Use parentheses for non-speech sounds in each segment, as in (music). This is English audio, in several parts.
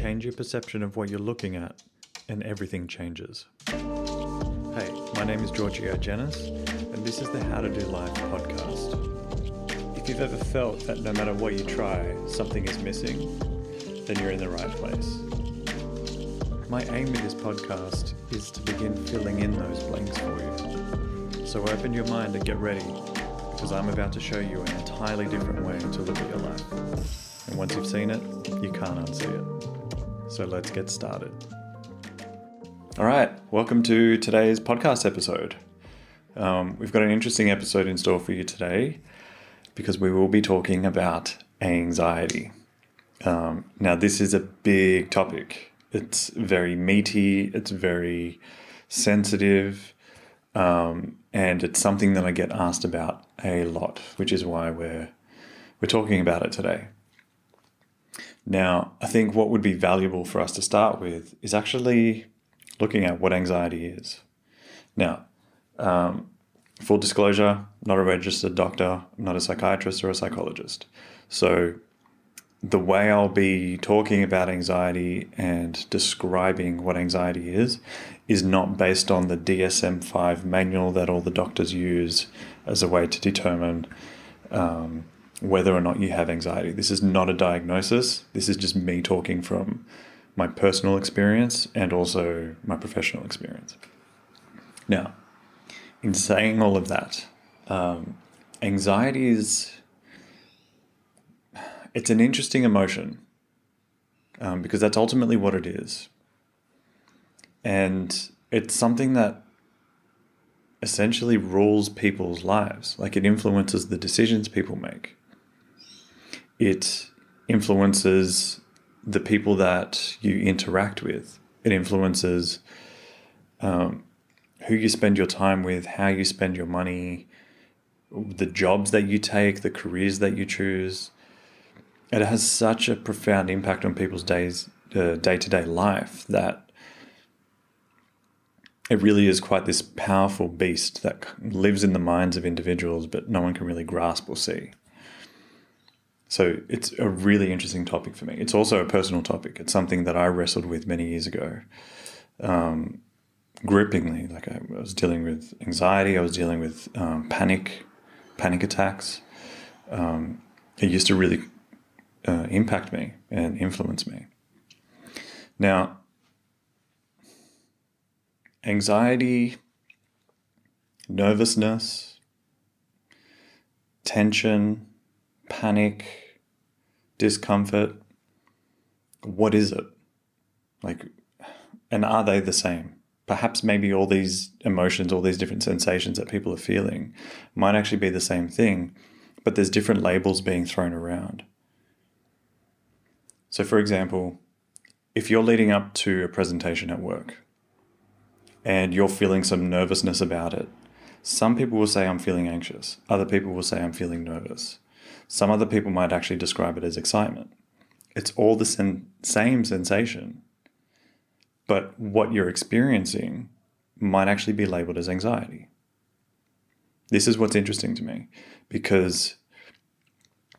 Change your perception of what you're looking at, and everything changes. Hey, my name is Giorgio Janis, and this is the How to Do Life podcast. If you've ever felt that no matter what you try, something is missing, then you're in the right place. My aim with this podcast is to begin filling in those blanks for you. So open your mind and get ready, because I'm about to show you an entirely different way to look at your life. And once you've seen it, you can't unsee it. So let's get started. All right, welcome to today's podcast episode. Um, we've got an interesting episode in store for you today because we will be talking about anxiety. Um, now, this is a big topic. It's very meaty, it's very sensitive, um, and it's something that I get asked about a lot, which is why we're we're talking about it today. Now, I think what would be valuable for us to start with is actually looking at what anxiety is. Now, um, full disclosure, not a registered doctor, not a psychiatrist or a psychologist. So, the way I'll be talking about anxiety and describing what anxiety is is not based on the DSM 5 manual that all the doctors use as a way to determine um, whether or not you have anxiety. This is not a diagnosis, this is just me talking from my personal experience and also my professional experience. Now, in saying all of that, um, anxiety is it's an interesting emotion um, because that's ultimately what it is, and it's something that essentially rules people's lives. Like it influences the decisions people make. It influences the people that you interact with. It influences um, who you spend your time with, how you spend your money, the jobs that you take, the careers that you choose. It has such a profound impact on people's days, day to day life that it really is quite this powerful beast that lives in the minds of individuals, but no one can really grasp or see. So it's a really interesting topic for me. It's also a personal topic. It's something that I wrestled with many years ago, um, grippingly. Like I was dealing with anxiety. I was dealing with um, panic, panic attacks. Um, it used to really uh, impact me and influence me. Now, anxiety, nervousness, tension, panic, discomfort. What is it? Like, and are they the same? Perhaps maybe all these emotions, all these different sensations that people are feeling might actually be the same thing, but there's different labels being thrown around. So, for example, if you're leading up to a presentation at work and you're feeling some nervousness about it, some people will say, I'm feeling anxious. Other people will say, I'm feeling nervous. Some other people might actually describe it as excitement. It's all the sen- same sensation, but what you're experiencing might actually be labeled as anxiety. This is what's interesting to me because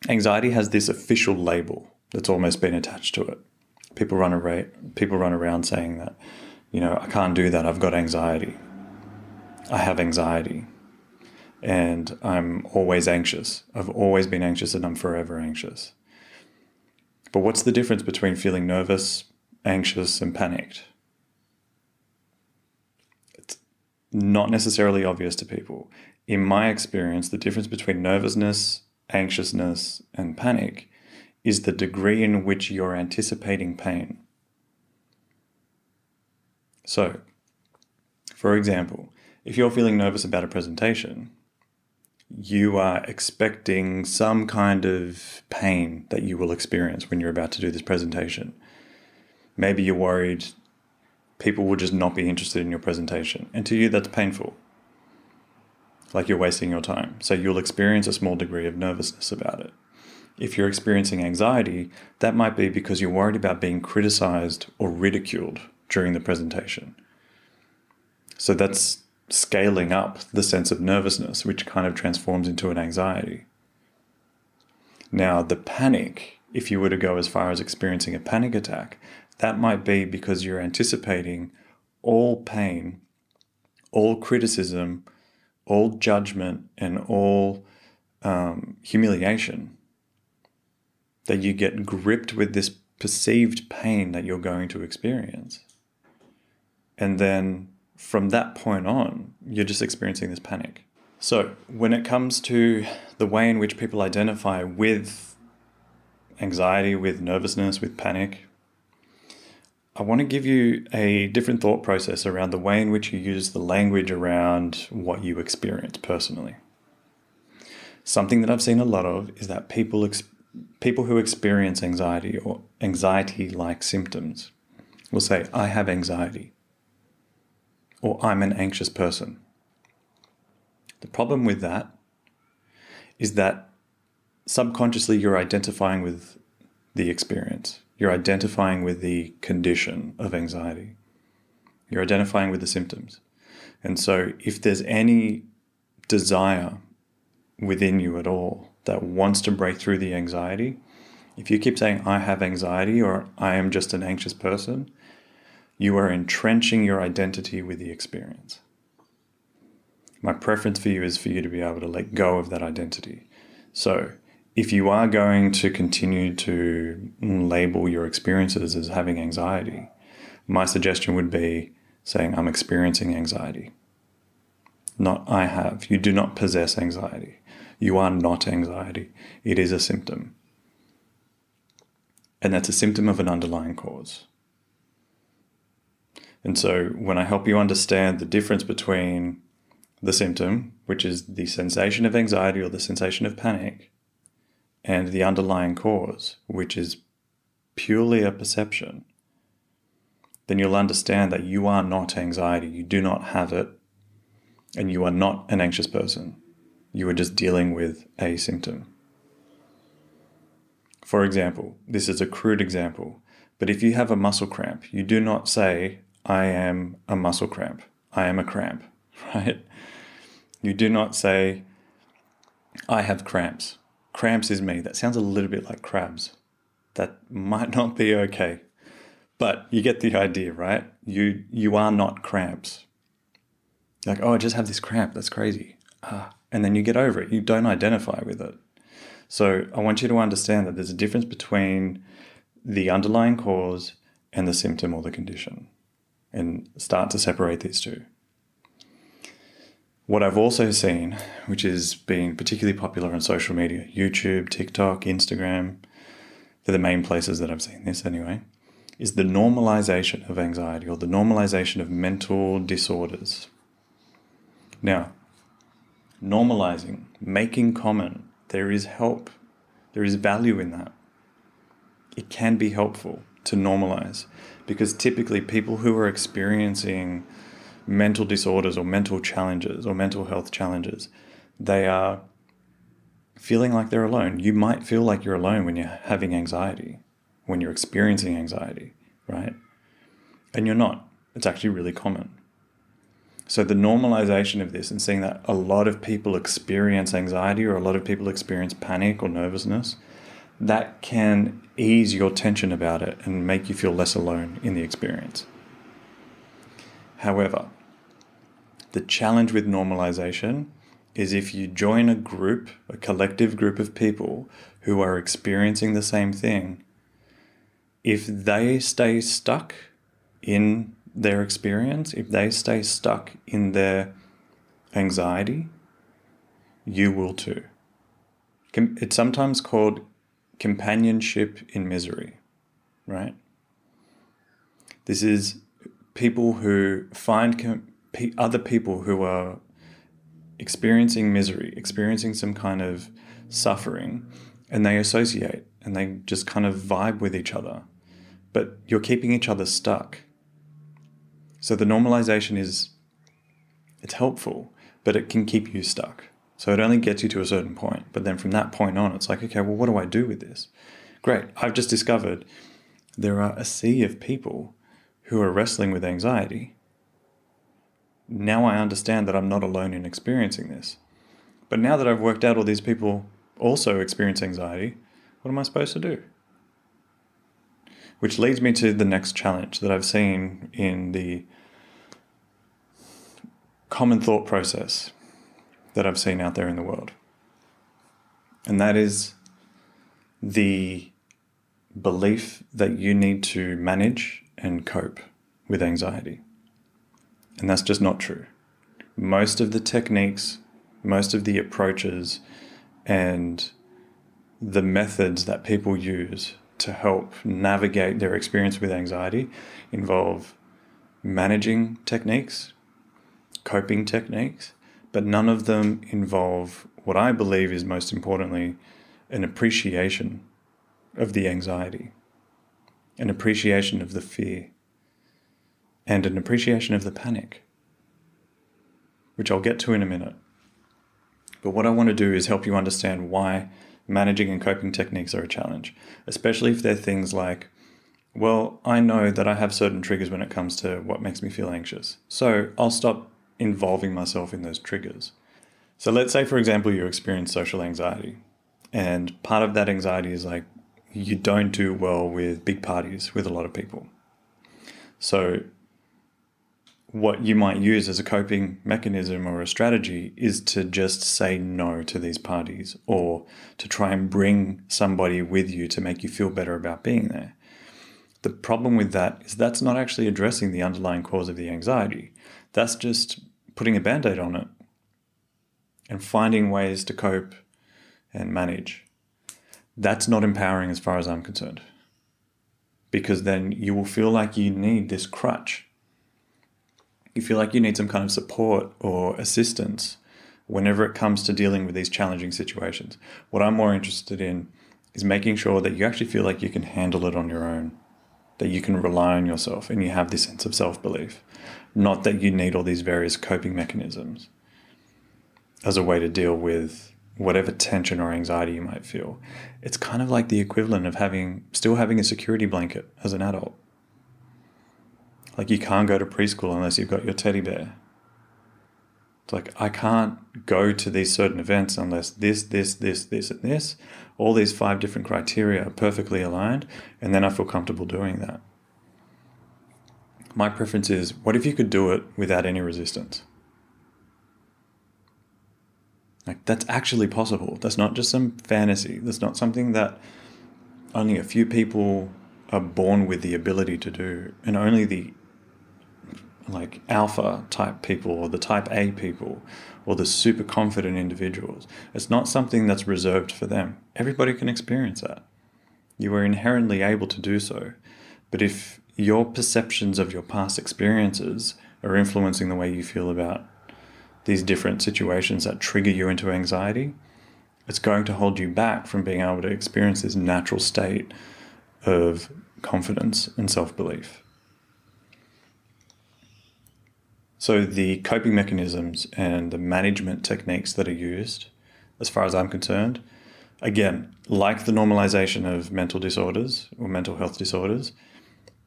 anxiety has this official label that's almost been attached to it. People run people run around saying that, you know, I can't do that. I've got anxiety. I have anxiety and I'm always anxious. I've always been anxious and I'm forever anxious. But what's the difference between feeling nervous, anxious, and panicked? It's not necessarily obvious to people. In my experience, the difference between nervousness, anxiousness, and panic is the degree in which you're anticipating pain. So, for example, if you're feeling nervous about a presentation, you are expecting some kind of pain that you will experience when you're about to do this presentation. Maybe you're worried people will just not be interested in your presentation. And to you, that's painful. Like you're wasting your time. So you'll experience a small degree of nervousness about it. If you're experiencing anxiety, that might be because you're worried about being criticized or ridiculed during the presentation. So that's scaling up the sense of nervousness, which kind of transforms into an anxiety. Now, the panic if you were to go as far as experiencing a panic attack, that might be because you're anticipating all pain, all criticism, all judgment, and all um, humiliation. That you get gripped with this perceived pain that you're going to experience. And then from that point on, you're just experiencing this panic. So, when it comes to the way in which people identify with anxiety, with nervousness, with panic, I want to give you a different thought process around the way in which you use the language around what you experience personally. Something that I've seen a lot of is that people ex- people who experience anxiety or anxiety like symptoms will say, I have anxiety, or I'm an anxious person. The problem with that is that subconsciously you're identifying with the experience. You're identifying with the condition of anxiety. You're identifying with the symptoms. And so if there's any desire within you at all that wants to break through the anxiety, if you keep saying, I have anxiety or I am just an anxious person, you are entrenching your identity with the experience my preference for you is for you to be able to let go of that identity. So, if you are going to continue to label your experiences as having anxiety, my suggestion would be saying, I'm experiencing anxiety. Not I have. You do not possess anxiety. You are not anxiety. It is a symptom. And that's a symptom of an underlying cause. And so when I help you understand the difference between the symptom, which is the sensation of anxiety or the sensation of panic, and the underlying cause, which is purely a perception, then you'll understand that you are not anxiety. You do not have it, and you are not an anxious person. You are just dealing with a symptom. For example, this is a crude example, but if you have a muscle cramp, you do not say, I am a muscle cramp. I am a cramp, (laughs) right? You do not say, I have cramps. Cramps is me. That sounds a little bit like crabs. That might not be okay. But you get the idea, right? You you are not cramps. Like, oh, I just have this cramp. That's crazy. Ah, and then you get over it. You don't identify with it. So I want you to understand that there's a difference between the underlying cause and the symptom or the condition, and start to separate these two. What I've also seen, which is being particularly popular on social media, YouTube, TikTok, Instagram, they're the main places that I've seen this anyway, is the normalization of anxiety or the normalization of mental disorders. Now, normalizing, making common, there is help, there is value in that. It can be helpful to normalize because typically people who are experiencing mental disorders or mental challenges or mental health challenges, they are feeling like they're alone. You might feel like you're alone when you're having anxiety, when you're experiencing anxiety, right? And you're not. It's actually really common. So, the normalization of this and seeing that a lot of people experience anxiety or a lot of people experience panic or nervousness, that can ease your tension about it and make you feel less alone in the experience. However, the challenge with normalization is if you join a group, a collective group of people who are experiencing the same thing, if they stay stuck in their experience, if they stay stuck in their anxiety, you will too. It's sometimes called companionship in misery, right? This is people who find com- other people who are experiencing misery, experiencing some kind of suffering, and they associate and they just kind of vibe with each other. But you're keeping each other stuck. So the normalization is it's helpful, but it can keep you stuck. So it only gets you to a certain point. But then from that point on, it's like, okay, well, what do I do with this? Great. I've just discovered there are a sea of people who are wrestling with anxiety. Now I understand that I'm not alone in experiencing this. But now that I've worked out all these people also experience anxiety, what am I supposed to do? Which leads me to the next challenge that I've seen in the common thought process that I've seen out there in the world. And that is the belief that you need to manage and cope with anxiety. And that's just not true. Most of the techniques, most of the approaches, and the methods that people use to help navigate their experience with anxiety involve managing techniques, coping techniques, but none of them involve what I believe is most importantly an appreciation of the anxiety, an appreciation of the fear, and an appreciation of the panic, which I'll get to in a minute. But what I want to do is help you understand why managing and coping techniques are a challenge, especially if they're things like, well, I know that I have certain triggers when it comes to what makes me feel anxious. So I'll stop involving myself in those triggers. So let's say, for example, you experience social anxiety. And part of that anxiety is like you don't do well with big parties with a lot of people. So what you might use as a coping mechanism or a strategy is to just say no to these parties or to try and bring somebody with you to make you feel better about being there. The problem with that is that's not actually addressing the underlying cause of the anxiety. That's just putting a band aid on it and finding ways to cope and manage. That's not empowering as far as I'm concerned. Because then you will feel like you need this crutch you feel like you need some kind of support or assistance whenever it comes to dealing with these challenging situations. What I'm more interested in is making sure that you actually feel like you can handle it on your own, that you can rely on yourself and you have this sense of self belief, not that you need all these various coping mechanisms as a way to deal with whatever tension or anxiety you might feel. It's kind of like the equivalent of having still having a security blanket as an adult. Like you can't go to preschool unless you've got your teddy bear. It's like I can't go to these certain events unless this, this, this, this, and this, all these five different criteria are perfectly aligned, and then I feel comfortable doing that. My preference is what if you could do it without any resistance? Like that's actually possible. That's not just some fantasy. That's not something that only a few people are born with the ability to do, and only the like alpha type people or the type A people or the super confident individuals. It's not something that's reserved for them. Everybody can experience that. You are inherently able to do so. But if your perceptions of your past experiences are influencing the way you feel about these different situations that trigger you into anxiety, it's going to hold you back from being able to experience this natural state of confidence and self belief. So, the coping mechanisms and the management techniques that are used, as far as I'm concerned, again, like the normalization of mental disorders or mental health disorders,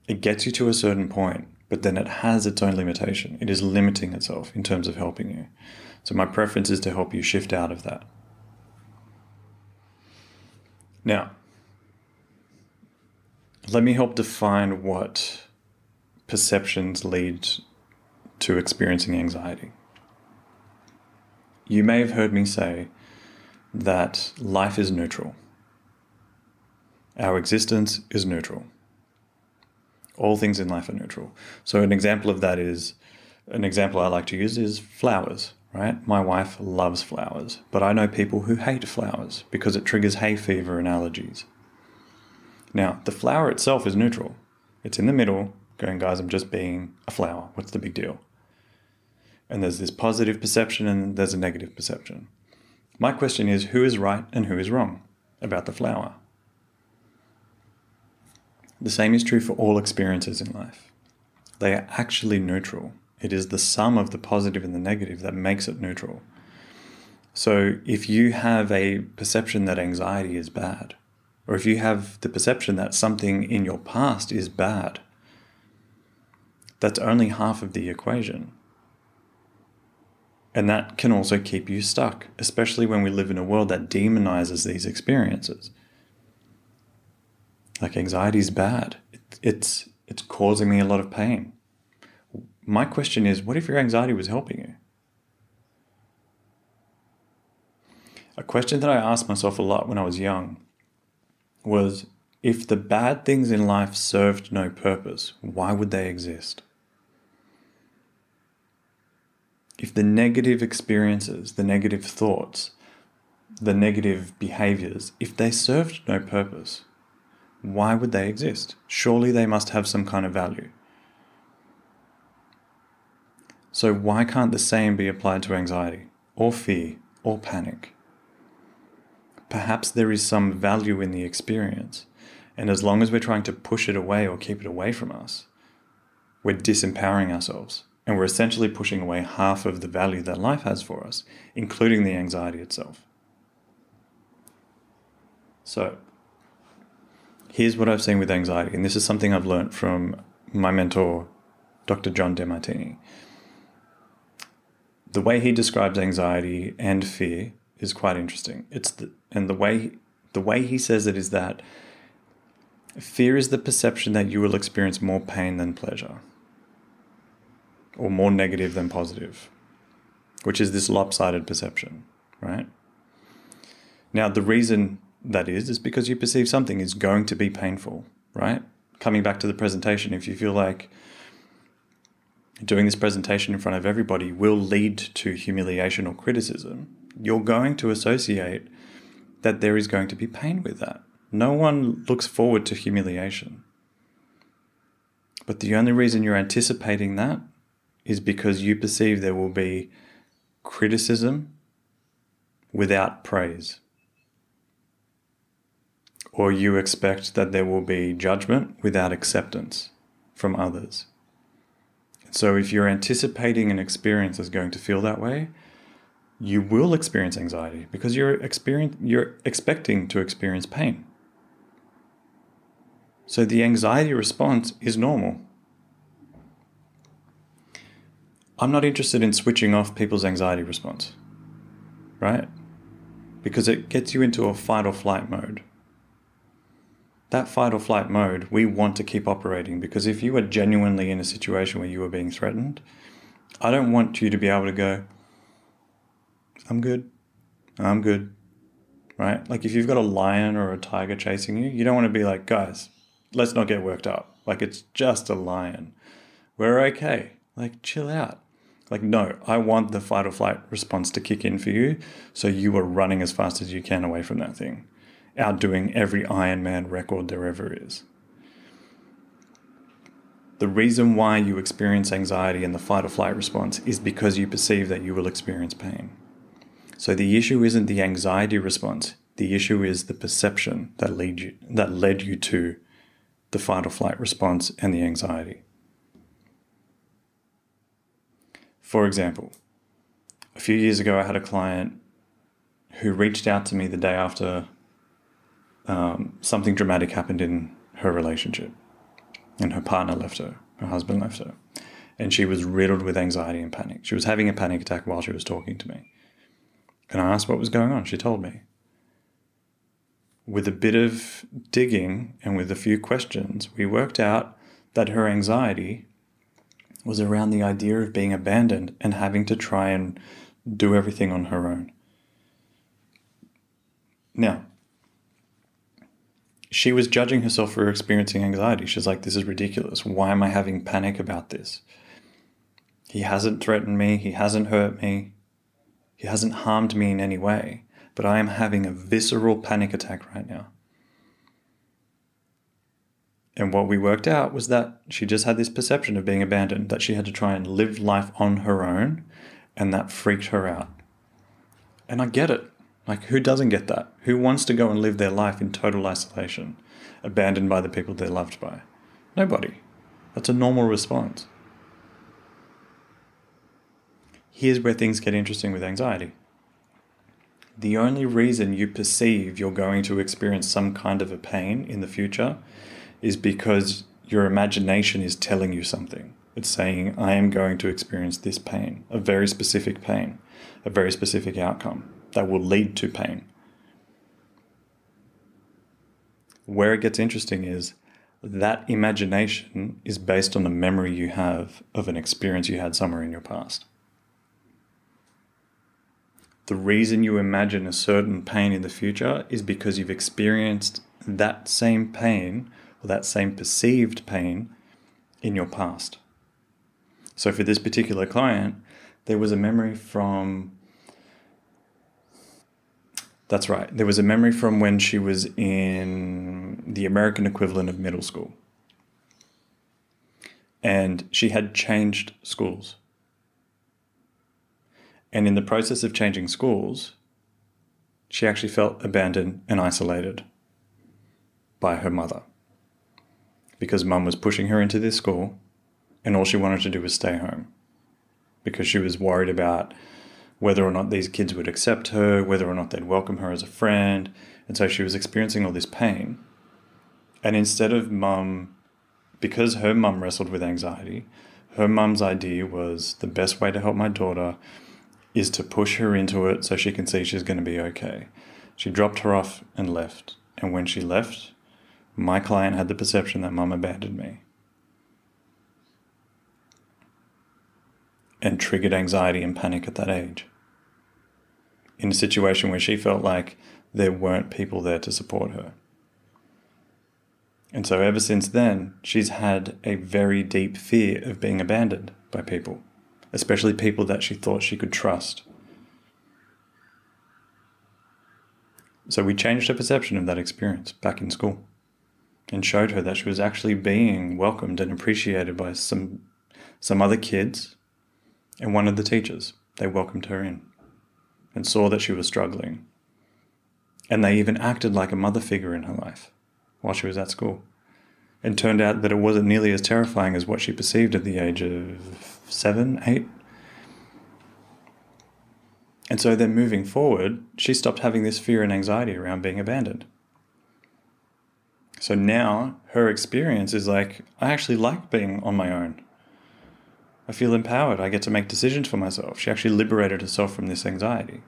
it gets you to a certain point, but then it has its own limitation. It is limiting itself in terms of helping you. So, my preference is to help you shift out of that. Now, let me help define what perceptions lead to experiencing anxiety. You may have heard me say that life is neutral. Our existence is neutral. All things in life are neutral. So, an example of that is an example I like to use is flowers, right? My wife loves flowers, but I know people who hate flowers because it triggers hay fever and allergies. Now, the flower itself is neutral. It's in the middle, going, guys, I'm just being a flower. What's the big deal? And there's this positive perception and there's a negative perception. My question is who is right and who is wrong about the flower? The same is true for all experiences in life. They are actually neutral. It is the sum of the positive and the negative that makes it neutral. So if you have a perception that anxiety is bad, or if you have the perception that something in your past is bad, that's only half of the equation. And that can also keep you stuck, especially when we live in a world that demonizes these experiences. Like anxiety is bad. it's it's causing me a lot of pain. My question is, what if your anxiety was helping you? A question that I asked myself a lot when I was young was if the bad things in life served no purpose, why would they exist? If the negative experiences, the negative thoughts, the negative behaviors, if they served no purpose, why would they exist? Surely they must have some kind of value. So, why can't the same be applied to anxiety, or fear, or panic? Perhaps there is some value in the experience, and as long as we're trying to push it away or keep it away from us, we're disempowering ourselves, and we're essentially pushing away half of the value that life has for us, including the anxiety itself. So, here's what I've seen with anxiety, and this is something I've learned from my mentor, Dr. John Demartini. The way he describes anxiety and fear is quite interesting. It's the, and the way the way he says it is that fear is the perception that you will experience more pain than pleasure, or more negative than positive, which is this lopsided perception, right? Now, the reason that is, is because you perceive something is going to be painful, right? Coming back to the presentation, if you feel like doing this presentation in front of everybody will lead to humiliation or criticism, you're going to associate that there is going to be pain with that. No one looks forward to humiliation. But the only reason you're anticipating that is because you perceive there will be criticism without praise or you expect that there will be judgment without acceptance from others. So, if you're anticipating an experience is going to feel that way, you will experience anxiety because you're experience, you're expecting to experience pain. So the anxiety response is normal. I'm not interested in switching off people's anxiety response, right? Because it gets you into a fight or flight mode that fight or flight mode, we want to keep operating because if you are genuinely in a situation where you are being threatened, I don't want you to be able to go, I'm good, I'm good, right? Like if you've got a lion or a tiger chasing you, you don't want to be like, guys, let's not get worked up. Like it's just a lion. We're okay. Like chill out. Like, no, I want the fight or flight response to kick in for you so you are running as fast as you can away from that thing outdoing every Iron Man record there ever is. The reason why you experience anxiety in the fight or flight response is because you perceive that you will experience pain. So the issue isn't the anxiety response, the issue is the perception that lead you that led you to the fight or flight response and the anxiety. For example, a few years ago I had a client who reached out to me the day after um, something dramatic happened in her relationship, and her partner left her, her husband left her, and she was riddled with anxiety and panic. She was having a panic attack while she was talking to me. And I asked what was going on. She told me. With a bit of digging and with a few questions, we worked out that her anxiety was around the idea of being abandoned and having to try and do everything on her own. Now, she was judging herself for experiencing anxiety. She's like, this is ridiculous. Why am I having panic about this? He hasn't threatened me. He hasn't hurt me. He hasn't harmed me in any way. But I am having a visceral panic attack right now. And what we worked out was that she just had this perception of being abandoned, that she had to try and live life on her own, and that freaked her out. And I get it. Like, who doesn't get that? Who wants to go and live their life in total isolation, abandoned by the people they're loved by? Nobody. That's a normal response. Here's where things get interesting with anxiety. The only reason you perceive you're going to experience some kind of a pain in the future is because your imagination is telling you something. It's saying, I am going to experience this pain, a very specific pain, a very specific outcome that will lead to pain. Where it gets interesting is that imagination is based on a memory you have of an experience you had somewhere in your past. The reason you imagine a certain pain in the future is because you've experienced that same pain or that same perceived pain in your past. So, for this particular client, there was a memory from that's right. There was a memory from when she was in the American equivalent of middle school. And she had changed schools. And in the process of changing schools, she actually felt abandoned and isolated by her mother. Because mum was pushing her into this school, and all she wanted to do was stay home. Because she was worried about whether or not these kids would accept her, whether or not they'd welcome her as a friend. And so she was experiencing all this pain. And instead of mum, because her mum wrestled with anxiety, her mum's idea was the best way to help my daughter is to push her into it so she can see she's going to be okay. She dropped her off and left. And when she left, my client had the perception that mum abandoned me. and triggered anxiety and panic at that age. In a situation where she felt like there weren't people there to support her. And so, ever since then, she's had a very deep fear of being abandoned by people, especially people that she thought she could trust. So, we changed her perception of that experience back in school and showed her that she was actually being welcomed and appreciated by some, some other kids and one of the teachers. They welcomed her in and saw that she was struggling. And they even acted like a mother figure in her life while she was at school. It turned out that it wasn't nearly as terrifying as what she perceived at the age of seven, eight. And so then moving forward, she stopped having this fear and anxiety around being abandoned. So now her experience is like, I actually like being on my own. I feel empowered. I get to make decisions for myself. She actually liberated herself from this anxiety.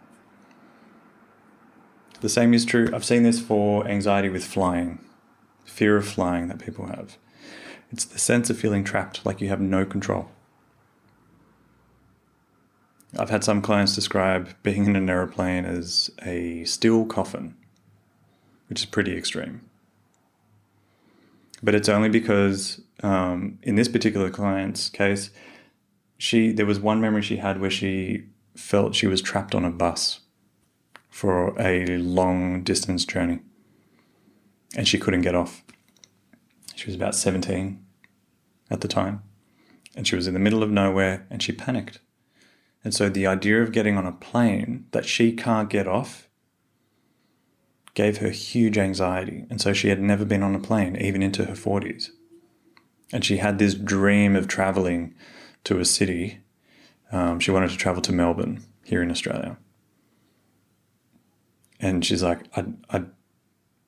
The same is true. I've seen this for anxiety with flying, fear of flying that people have. It's the sense of feeling trapped, like you have no control. I've had some clients describe being in an aeroplane as a steel coffin, which is pretty extreme. But it's only because, um, in this particular client's case, she there was one memory she had where she felt she was trapped on a bus for a long distance journey and she couldn't get off. She was about 17 at the time and she was in the middle of nowhere and she panicked. And so the idea of getting on a plane that she can't get off gave her huge anxiety. And so she had never been on a plane, even into her 40s. And she had this dream of traveling to a city. Um, she wanted to travel to Melbourne here in Australia. And she's like, I, I,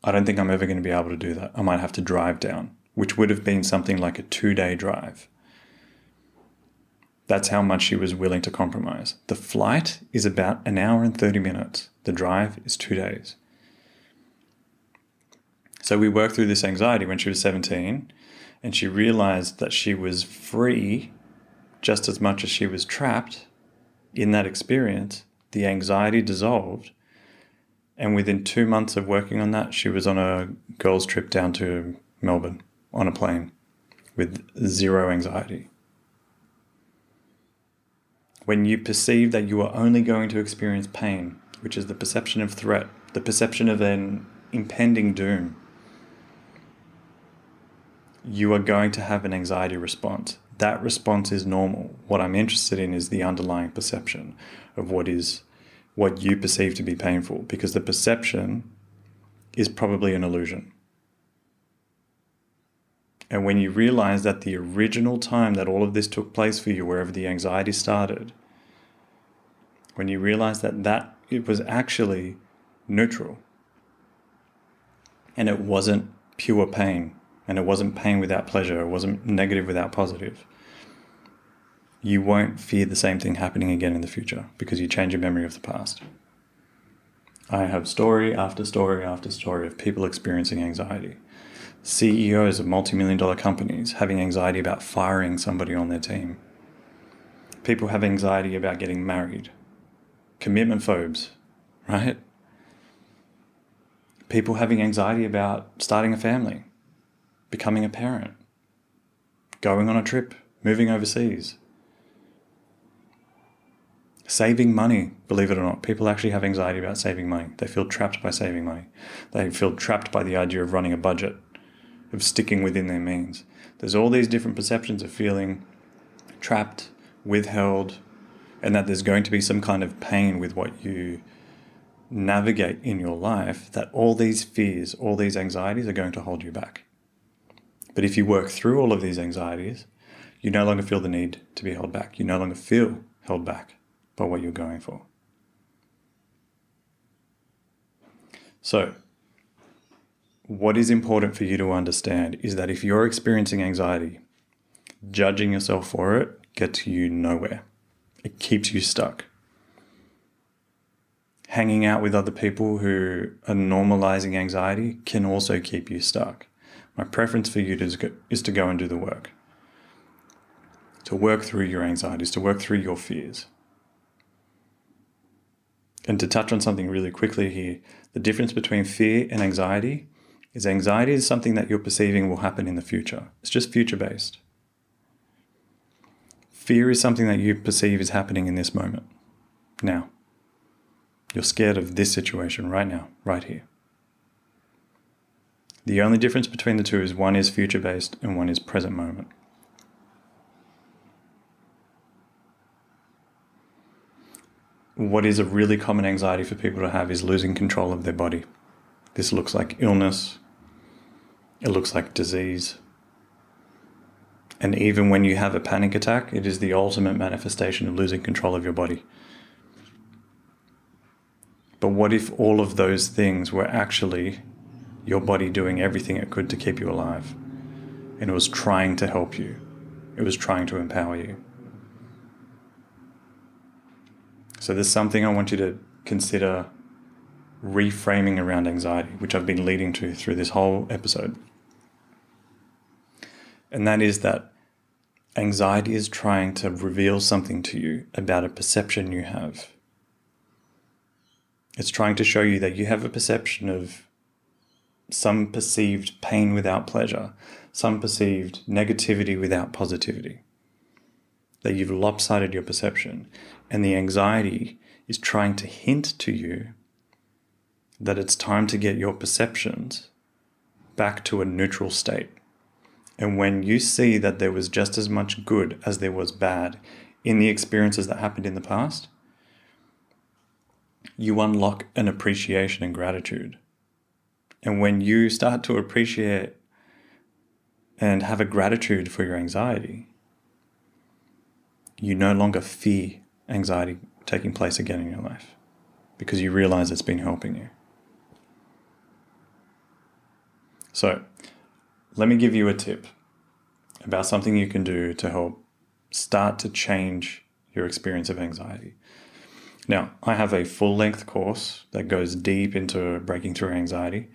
I don't think I'm ever going to be able to do that. I might have to drive down, which would have been something like a two day drive. That's how much she was willing to compromise. The flight is about an hour and 30 minutes, the drive is two days. So we worked through this anxiety when she was 17, and she realized that she was free just as much as she was trapped in that experience, the anxiety dissolved. And within two months of working on that, she was on a girls' trip down to Melbourne on a plane with zero anxiety. When you perceive that you are only going to experience pain, which is the perception of threat, the perception of an impending doom, you are going to have an anxiety response that response is normal. What I'm interested in is the underlying perception of what is what you perceive to be painful because the perception is probably an illusion. And when you realize that the original time that all of this took place for you, wherever the anxiety started, when you realize that that it was actually neutral and it wasn't pure pain, and it wasn't pain without pleasure, it wasn't negative without positive, you won't fear the same thing happening again in the future because you change your memory of the past. I have story after story after story of people experiencing anxiety. CEOs of multi million dollar companies having anxiety about firing somebody on their team. People have anxiety about getting married. Commitment phobes, right? People having anxiety about starting a family, becoming a parent, going on a trip, moving overseas, saving money, believe it or not. People actually have anxiety about saving money. They feel trapped by saving money. They feel trapped by the idea of running a budget, of sticking within their means. There's all these different perceptions of feeling trapped, withheld, and that there's going to be some kind of pain with what you navigate in your life, that all these fears, all these anxieties are going to hold you back. But if you work through all of these anxieties, you no longer feel the need to be held back. You no longer feel held back by what you're going for. So, what is important for you to understand is that if you're experiencing anxiety, judging yourself for it gets you nowhere. It keeps you stuck. Hanging out with other people who are normalizing anxiety can also keep you stuck. My preference for you is to go and do the work, to work through your anxieties, to work through your fears. And to touch on something really quickly here, the difference between fear and anxiety is anxiety is something that you're perceiving will happen in the future. It's just future based. Fear is something that you perceive is happening in this moment, now. You're scared of this situation right now, right here. The only difference between the two is one is future based and one is present moment. What is a really common anxiety for people to have is losing control of their body. This looks like illness, it looks like disease. And even when you have a panic attack, it is the ultimate manifestation of losing control of your body. But what if all of those things were actually your body doing everything it could to keep you alive? And it was trying to help you, it was trying to empower you. So there's something I want you to consider reframing around anxiety, which I've been leading to through this whole episode. And that is that anxiety is trying to reveal something to you about a perception you have. It's trying to show you that you have a perception of some perceived pain without pleasure, some perceived negativity without positivity. That you've lopsided your perception, and the anxiety is trying to hint to you that it's time to get your perceptions back to a neutral state. And when you see that there was just as much good as there was bad in the experiences that happened in the past, you unlock an appreciation and gratitude. And when you start to appreciate and have a gratitude for your anxiety, you no longer fear anxiety taking place again in your life because you realize it's been helping you. So, let me give you a tip about something you can do to help start to change your experience of anxiety. Now, I have a full length course that goes deep into breaking through anxiety,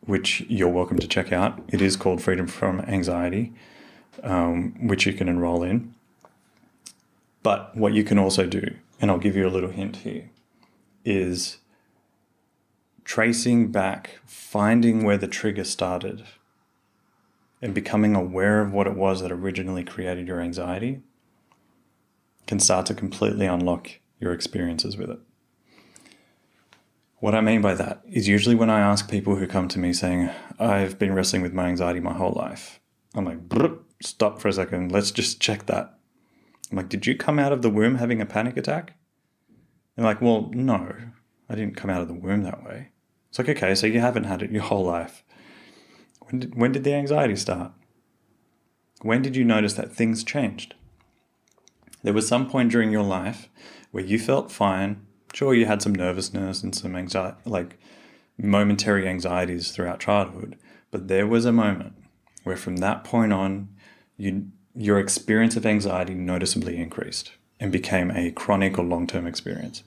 which you're welcome to check out. It is called Freedom from Anxiety, um, which you can enroll in. But what you can also do, and I'll give you a little hint here, is tracing back, finding where the trigger started, and becoming aware of what it was that originally created your anxiety can start to completely unlock your experiences with it. What I mean by that is usually when I ask people who come to me saying, I've been wrestling with my anxiety my whole life, I'm like, stop for a second, let's just check that. I'm like, did you come out of the womb having a panic attack? They're like, well, no, I didn't come out of the womb that way. It's like, okay, so you haven't had it your whole life. When did, when did the anxiety start? When did you notice that things changed? There was some point during your life where you felt fine. Sure, you had some nervousness and some anxiety, like momentary anxieties throughout childhood, but there was a moment where from that point on, you, your experience of anxiety noticeably increased and became a chronic or long term experience.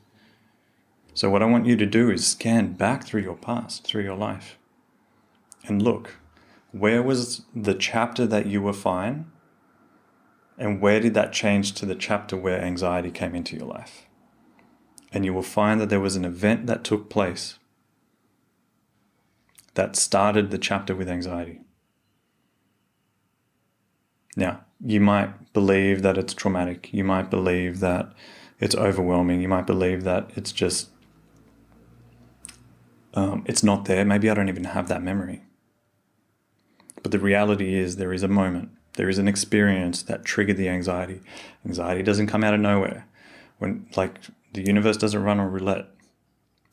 So, what I want you to do is scan back through your past, through your life, and look where was the chapter that you were fine? And where did that change to the chapter where anxiety came into your life? And you will find that there was an event that took place that started the chapter with anxiety. Now, you might believe that it's traumatic. You might believe that it's overwhelming. You might believe that it's just, um, it's not there. Maybe I don't even have that memory. But the reality is, there is a moment, there is an experience that triggered the anxiety. Anxiety doesn't come out of nowhere. When, like, the universe doesn't run on roulette.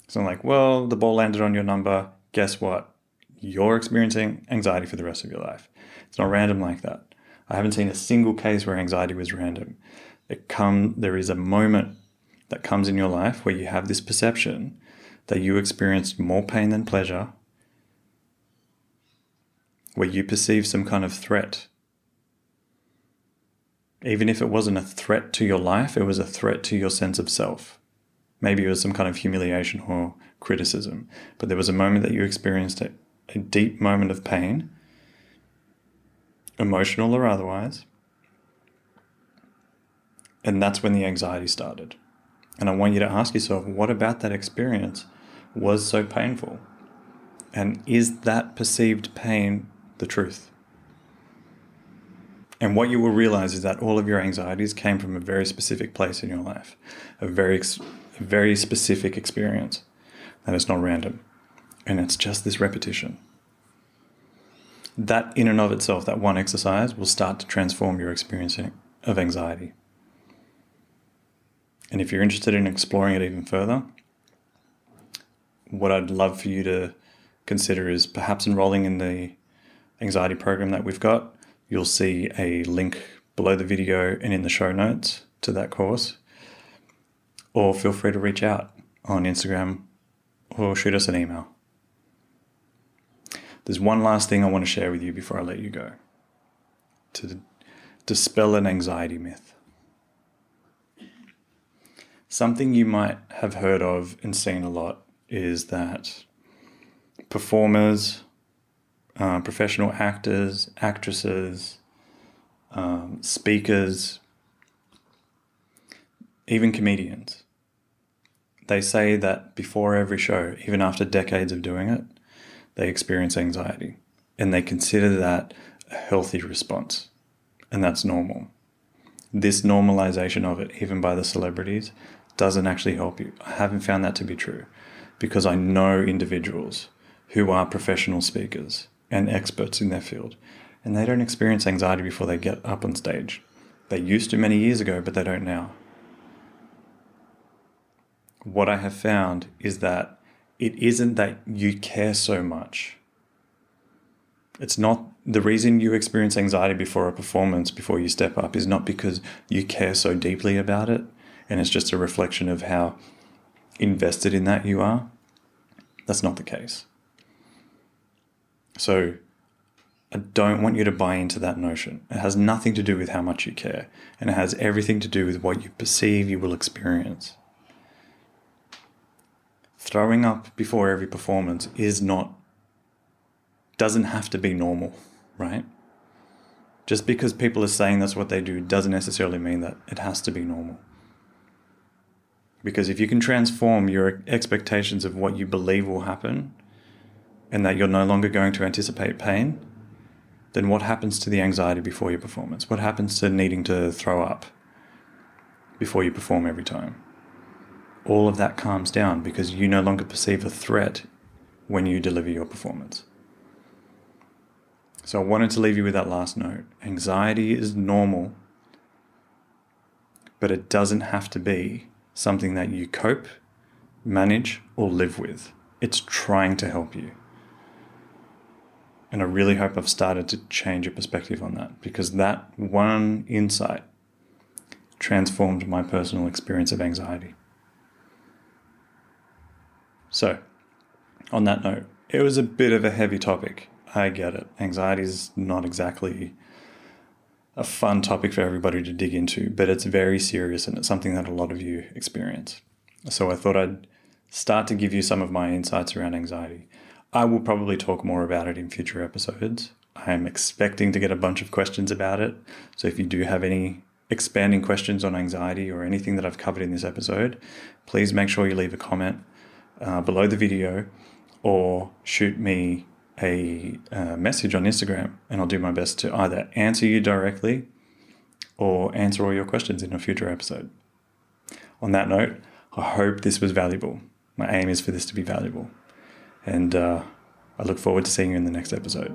It's not like, well, the ball landed on your number. Guess what? You're experiencing anxiety for the rest of your life. It's not random like that. I haven't seen a single case where anxiety was random. It come there is a moment that comes in your life where you have this perception that you experienced more pain than pleasure, where you perceive some kind of threat. Even if it wasn't a threat to your life, it was a threat to your sense of self. Maybe it was some kind of humiliation or criticism, but there was a moment that you experienced a, a deep moment of pain emotional or otherwise. And that's when the anxiety started. And I want you to ask yourself what about that experience was so painful? And is that perceived pain the truth? And what you will realize is that all of your anxieties came from a very specific place in your life, a very, a very specific experience. And it's not random. And it's just this repetition that in and of itself, that one exercise will start to transform your experience of anxiety. And if you're interested in exploring it even further, what I'd love for you to consider is perhaps enrolling in the anxiety program that we've got. You'll see a link below the video and in the show notes to that course. Or feel free to reach out on Instagram or shoot us an email. There's one last thing I want to share with you before I let you go to dispel an anxiety myth. Something you might have heard of and seen a lot is that performers, uh, professional actors, actresses, um, speakers, even comedians, they say that before every show, even after decades of doing it, they experience anxiety and they consider that a healthy response. And that's normal. This normalization of it, even by the celebrities, doesn't actually help you. I haven't found that to be true because I know individuals who are professional speakers and experts in their field, and they don't experience anxiety before they get up on stage. They used to many years ago, but they don't now. What I have found is that it isn't that you care so much. It's not the reason you experience anxiety before a performance, before you step up, is not because you care so deeply about it and it's just a reflection of how invested in that you are. That's not the case. So, I don't want you to buy into that notion. It has nothing to do with how much you care, and it has everything to do with what you perceive you will experience throwing up before every performance is not doesn't have to be normal, right? Just because people are saying that's what they do doesn't necessarily mean that it has to be normal. Because if you can transform your expectations of what you believe will happen and that you're no longer going to anticipate pain, then what happens to the anxiety before your performance? What happens to needing to throw up before you perform every time? all of that calms down because you no longer perceive a threat when you deliver your performance. So I wanted to leave you with that last note. Anxiety is normal, but it doesn't have to be something that you cope, manage, or live with. It's trying to help you. And I really hope I've started to change your perspective on that because that one insight transformed my personal experience of anxiety. So, on that note, it was a bit of a heavy topic. I get it. Anxiety is not exactly a fun topic for everybody to dig into, but it's very serious and it's something that a lot of you experience. So I thought I'd start to give you some of my insights around anxiety. I will probably talk more about it in future episodes, I'm expecting to get a bunch of questions about it. So if you do have any expanding questions on anxiety or anything that I've covered in this episode, please make sure you leave a comment uh, below the video or shoot me a uh, message on Instagram and I'll do my best to either answer you directly or answer all your questions in a future episode. On that note, I hope this was valuable. My aim is for this to be valuable. And uh, I look forward to seeing you in the next episode.